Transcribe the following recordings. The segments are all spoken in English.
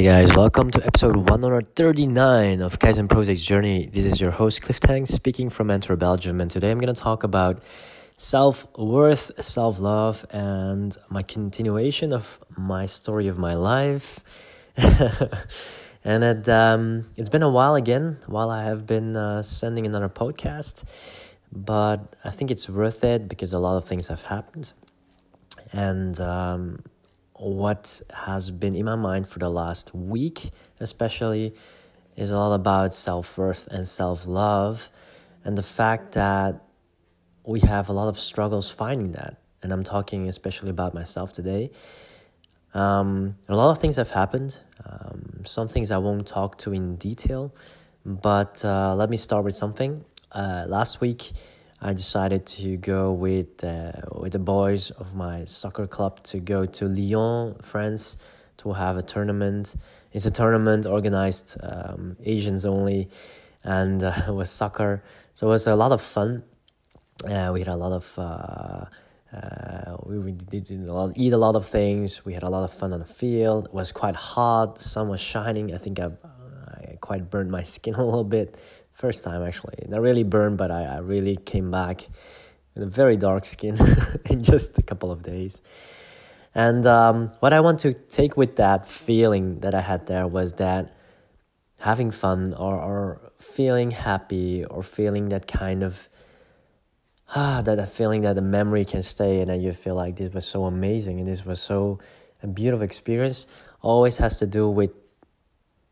Hey guys, welcome to episode 139 of Kaizen Project's Journey. This is your host Cliff Tang speaking from Antwerp, Belgium, and today I'm going to talk about self worth, self love, and my continuation of my story of my life. and it, um, it's been a while again, while I have been uh, sending another podcast, but I think it's worth it because a lot of things have happened. And um, what has been in my mind for the last week, especially, is all about self worth and self love, and the fact that we have a lot of struggles finding that. And I'm talking especially about myself today. Um, a lot of things have happened. Um, some things I won't talk to in detail, but uh, let me start with something. Uh, last week, I decided to go with uh, with the boys of my soccer club to go to Lyon, France, to have a tournament. It's a tournament organized um, Asians only, and uh, it was soccer. So it was a lot of fun. Uh, we had a lot of uh, uh, we, we did a lot, eat a lot of things. We had a lot of fun on the field. It was quite hot. The sun was shining. I think I, I quite burned my skin a little bit first time actually. Not really burned, but I, I really came back with a very dark skin in just a couple of days. And um, what I want to take with that feeling that I had there was that having fun or, or feeling happy or feeling that kind of ah that, that feeling that the memory can stay and that you feel like this was so amazing and this was so a beautiful experience always has to do with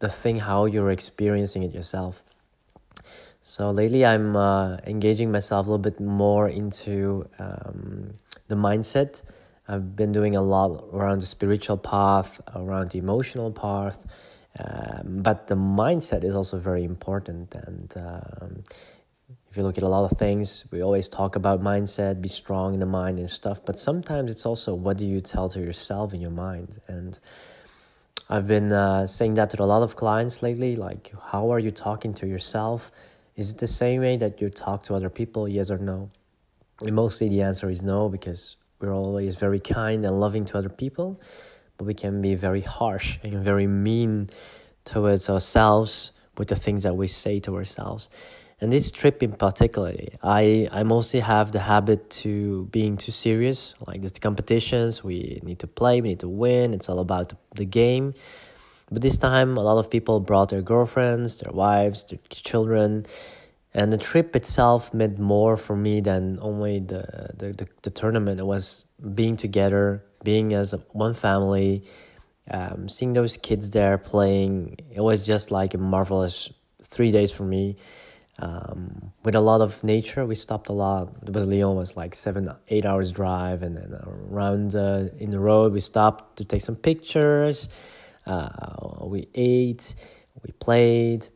the thing how you're experiencing it yourself so lately, I'm uh, engaging myself a little bit more into um, the mindset. I've been doing a lot around the spiritual path, around the emotional path, um, but the mindset is also very important. And um, if you look at a lot of things, we always talk about mindset, be strong in the mind and stuff. But sometimes it's also what do you tell to yourself in your mind and I've been uh, saying that to a lot of clients lately. Like, how are you talking to yourself? Is it the same way that you talk to other people? Yes or no? And mostly the answer is no because we're always very kind and loving to other people, but we can be very harsh and very mean towards ourselves with the things that we say to ourselves. And this trip in particular, I, I mostly have the habit to being too serious. Like there's the competitions, we need to play, we need to win. It's all about the game. But this time, a lot of people brought their girlfriends, their wives, their children, and the trip itself meant more for me than only the, the, the, the tournament. It was being together, being as one family, um, seeing those kids there playing. It was just like a marvelous three days for me. Um, with a lot of nature, we stopped a lot. It was Lyon was like seven, eight hours drive, and then around uh, in the road we stopped to take some pictures. Uh, we ate, we played,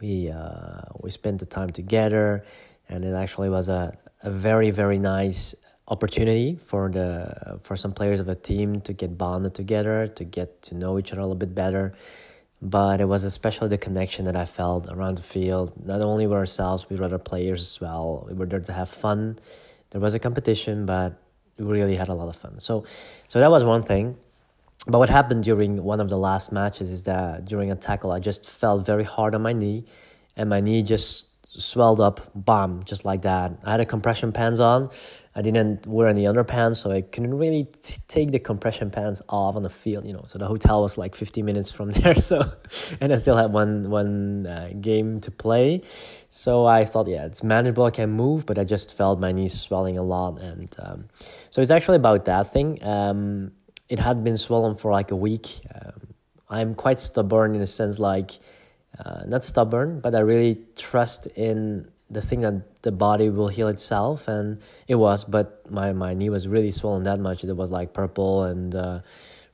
we uh, we spent the time together, and it actually was a, a very very nice opportunity for the for some players of a team to get bonded together, to get to know each other a little bit better. But it was especially the connection that I felt around the field, not only with ourselves, with other players as well. We were there to have fun. There was a competition, but we really had a lot of fun. So, so that was one thing but what happened during one of the last matches is that during a tackle, I just felt very hard on my knee, and my knee just swelled up, bam, just like that. I had a compression pants on. I didn't wear any underpants, so I couldn't really t- take the compression pants off on the field. You know, so the hotel was like 50 minutes from there. So, and I still had one one uh, game to play. So I thought, yeah, it's manageable. I can move, but I just felt my knee swelling a lot, and um, so it's actually about that thing. Um, it had been swollen for like a week. Um, I'm quite stubborn in a sense, like uh, not stubborn, but I really trust in the thing that the body will heal itself, and it was. But my my knee was really swollen that much; it was like purple and uh,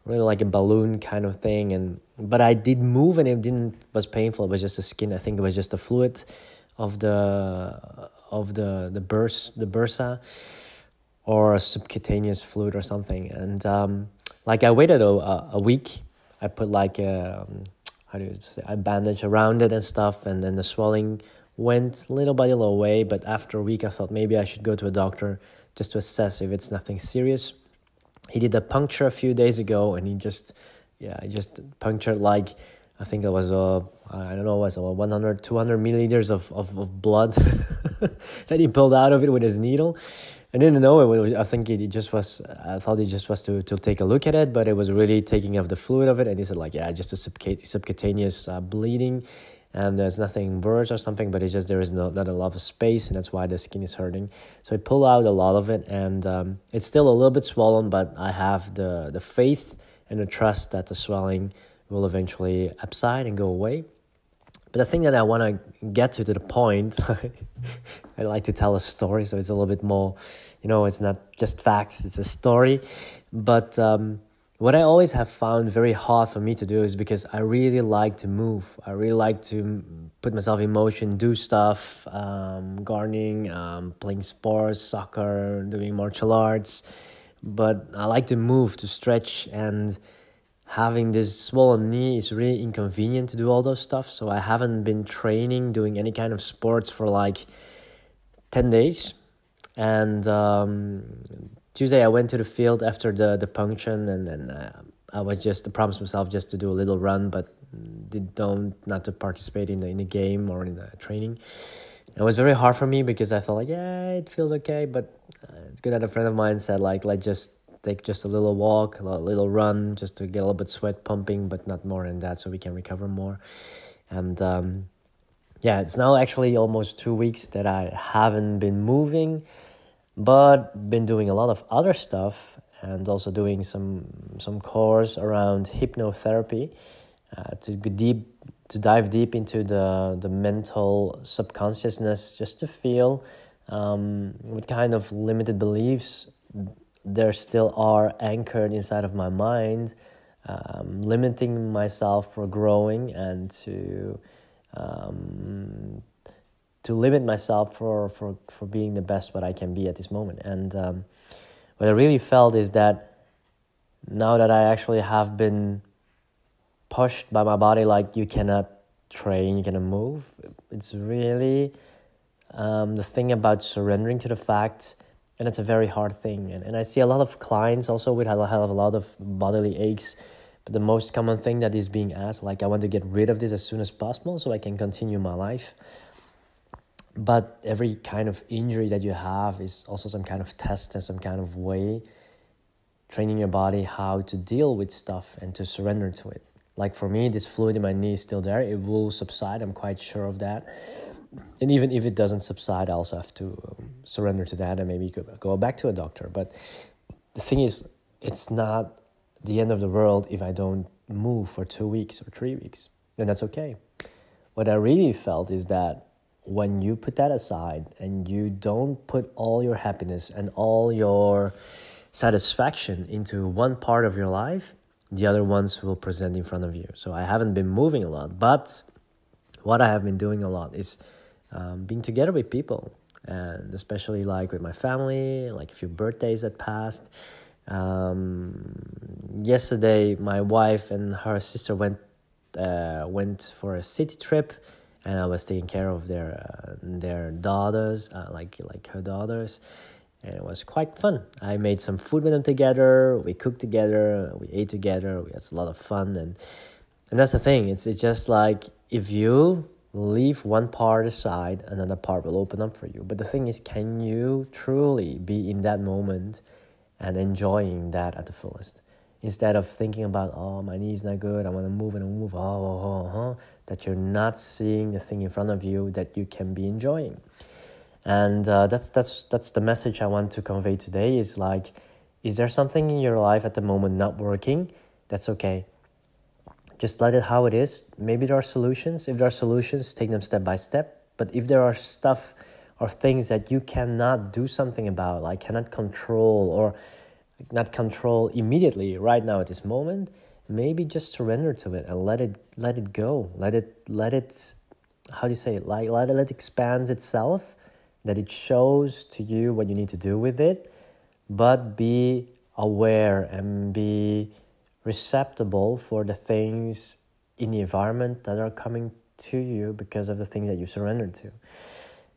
really like a balloon kind of thing. And but I did move, and it didn't was painful. It was just the skin. I think it was just the fluid of the of the the burst the bursa or a subcutaneous fluid or something, and. Um, like I waited a, a week. I put like a, um, how do you say, a bandage around it and stuff, and then the swelling went little by little away. But after a week, I thought maybe I should go to a doctor just to assess if it's nothing serious. He did a puncture a few days ago, and he just yeah, I just punctured like I think it was uh I don't know it was uh, 100 200 milliliters of of, of blood that he pulled out of it with his needle. I didn't know it was. I think it just was. I thought it just was to to take a look at it, but it was really taking off the fluid of it. And he said like, yeah, just a subcutaneous uh, bleeding, and there's nothing worse or something, but it's just there is no, not a lot of space, and that's why the skin is hurting. So I pulled out a lot of it, and um, it's still a little bit swollen, but I have the the faith and the trust that the swelling will eventually subside and go away. But the thing that I want to get to to the point, I like to tell a story, so it's a little bit more, you know, it's not just facts; it's a story. But um, what I always have found very hard for me to do is because I really like to move. I really like to put myself in motion, do stuff, um, gardening, um, playing sports, soccer, doing martial arts. But I like to move, to stretch, and having this swollen knee is really inconvenient to do all those stuff. So I haven't been training, doing any kind of sports for like 10 days. And um, Tuesday I went to the field after the, the punction and then uh, I was just I promised myself just to do a little run, but did don't not to participate in the in the game or in the training. It was very hard for me because I felt like yeah it feels okay, but uh, it's good that a friend of mine said like let's just take just a little walk, a little run, just to get a little bit sweat pumping, but not more than that, so we can recover more. And um, yeah, it's now actually almost two weeks that I haven't been moving, but been doing a lot of other stuff and also doing some some course around hypnotherapy uh, to deep to dive deep into the the mental subconsciousness just to feel um, what kind of limited beliefs there still are anchored inside of my mind, um, limiting myself for growing and to um, to limit myself for, for, for being the best what I can be at this moment. And um, what I really felt is that now that I actually have been pushed by my body, like you cannot train, you cannot move, it's really um, the thing about surrendering to the fact and it's a very hard thing. And, and I see a lot of clients also with have a lot of bodily aches. But the most common thing that is being asked, like I want to get rid of this as soon as possible so I can continue my life. But every kind of injury that you have is also some kind of test and some kind of way training your body how to deal with stuff and to surrender to it. Like for me, this fluid in my knee is still there. It will subside. I'm quite sure of that and even if it doesn't subside, I also have to um, surrender to that and maybe go, go back to a doctor. But the thing is, it's not the end of the world if I don't move for two weeks or three weeks, and that's okay. What I really felt is that when you put that aside and you don't put all your happiness and all your satisfaction into one part of your life, the other ones will present in front of you. So I haven't been moving a lot, but what I have been doing a lot is um, being together with people and especially like with my family like a few birthdays that passed. Um, yesterday my wife and her sister went uh, went for a city trip and I was taking care of their uh, their daughters uh, like like her daughters and it was quite fun. I made some food with them together we cooked together we ate together we had a lot of fun and and that's the thing. It's it's just like if you leave one part aside, another part will open up for you. But the thing is, can you truly be in that moment and enjoying that at the fullest? Instead of thinking about, oh, my knee's not good, I want to move and move, oh, oh, oh, oh, that you're not seeing the thing in front of you that you can be enjoying. And uh, that's, that's, that's the message I want to convey today is like, is there something in your life at the moment not working? That's okay just let it how it is. Maybe there are solutions. If there are solutions, take them step by step. But if there are stuff or things that you cannot do something about, like cannot control or not control immediately right now at this moment, maybe just surrender to it and let it let it go. Let it let it how do you say it? Like let it let it expand itself, that it shows to you what you need to do with it, but be aware and be receptible for the things in the environment that are coming to you because of the things that you surrendered to.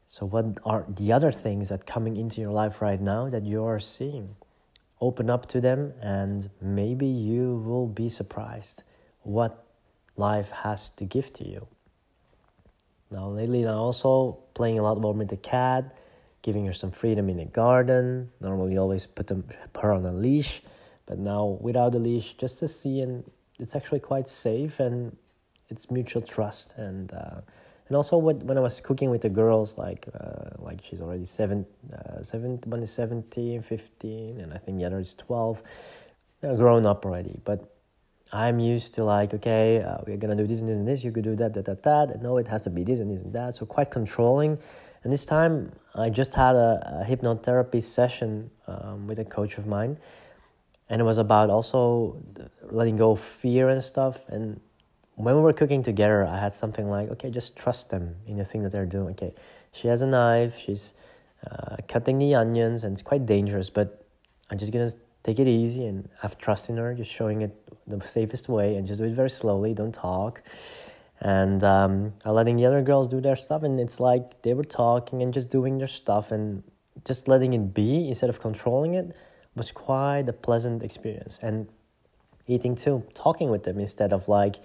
So, what are the other things that coming into your life right now that you are seeing? open up to them, and maybe you will be surprised what life has to give to you. Now, lately, I'm also playing a lot more with the cat, giving her some freedom in the garden. Normally, always put them, her on a leash, but now without a leash, just to see, and it's actually quite safe and it's mutual trust and. Uh, and also what, when I was cooking with the girls, like uh, like she's already seven, uh, seven, one is 17, 15, and I think the other is 12. They're grown up already, but I'm used to like, okay, uh, we're gonna do this and this and this, you could do that, that, that, that, and no, it has to be this and this and that. So quite controlling. And this time I just had a, a hypnotherapy session um, with a coach of mine, and it was about also letting go of fear and stuff. And when we were cooking together, I had something like, okay, just trust them in the thing that they're doing. Okay, she has a knife, she's uh, cutting the onions, and it's quite dangerous, but I'm just gonna take it easy and have trust in her, just showing it the safest way and just do it very slowly, don't talk. And um, letting the other girls do their stuff, and it's like they were talking and just doing their stuff and just letting it be instead of controlling it was quite a pleasant experience. And eating too, talking with them instead of like,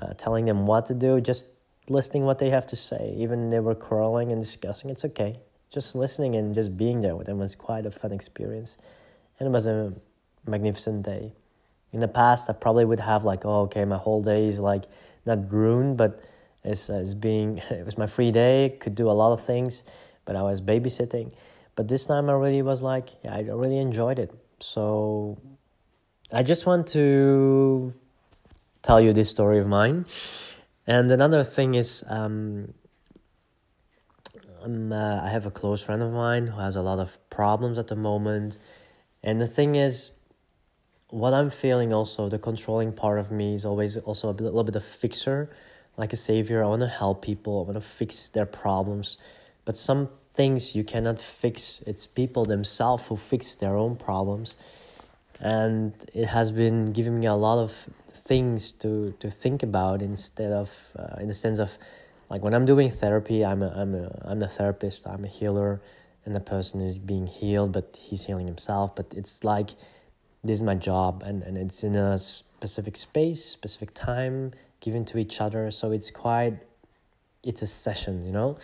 uh, telling them what to do, just listening what they have to say. Even they were quarreling and discussing, it's okay. Just listening and just being there with them was quite a fun experience. And it was a magnificent day. In the past, I probably would have like, oh, okay, my whole day is like not ruined, but it's, it's being, it was my free day, could do a lot of things, but I was babysitting. But this time I really was like, yeah, I really enjoyed it. So I just want to tell you this story of mine. And another thing is, um, um, uh, I have a close friend of mine who has a lot of problems at the moment. And the thing is, what I'm feeling also, the controlling part of me is always also a, bit, a little bit of fixer, like a savior. I want to help people, I want to fix their problems. But some things you cannot fix, it's people themselves who fix their own problems. And it has been giving me a lot of things to to think about instead of uh, in the sense of like when I'm doing therapy, I'm a, I'm a I'm a therapist, I'm a healer, and the person is being healed, but he's healing himself. But it's like this is my job, and and it's in a specific space, specific time given to each other. So it's quite it's a session, you know.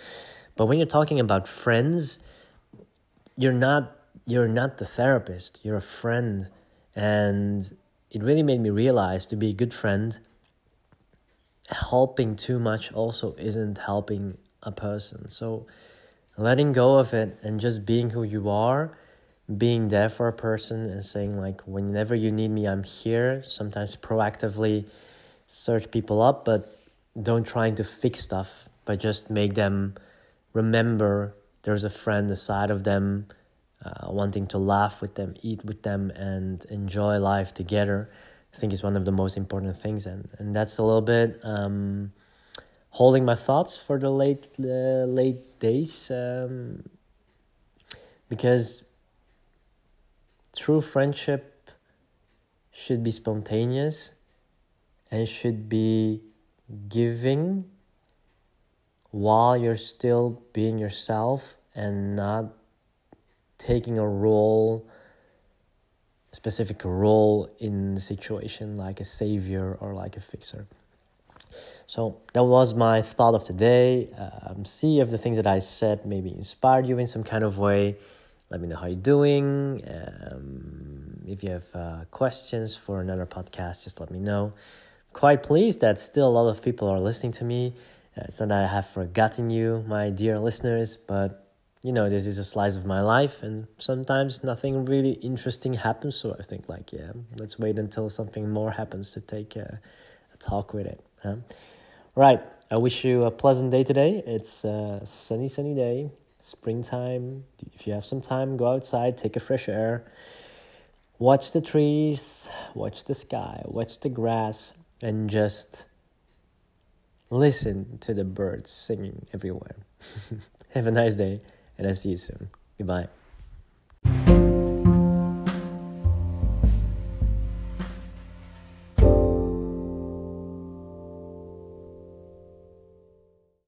But when you're talking about friends, you're not you're not the therapist. You're a friend, and it really made me realize to be a good friend, helping too much also isn't helping a person. So letting go of it and just being who you are, being there for a person and saying like whenever you need me I'm here, sometimes proactively search people up, but don't trying to fix stuff, but just make them remember there's a friend aside of them uh, wanting to laugh with them, eat with them, and enjoy life together, I think is one of the most important things. And, and that's a little bit um, holding my thoughts for the late uh, late days um, because true friendship should be spontaneous and should be giving while you're still being yourself and not taking a role specific role in the situation like a savior or like a fixer. So that was my thought of today. Um, see if the things that i said maybe inspired you in some kind of way. Let me know how you're doing. Um, if you have uh, questions for another podcast just let me know. Quite pleased that still a lot of people are listening to me Uh, it's not that i have forgotten you my dear listeners but you know, this is a slice of my life, and sometimes nothing really interesting happens. So I think, like, yeah, let's wait until something more happens to take a, a talk with it. Huh? Right. I wish you a pleasant day today. It's a sunny, sunny day, springtime. If you have some time, go outside, take a fresh air, watch the trees, watch the sky, watch the grass, and just listen to the birds singing everywhere. have a nice day and I'll see you soon. Goodbye.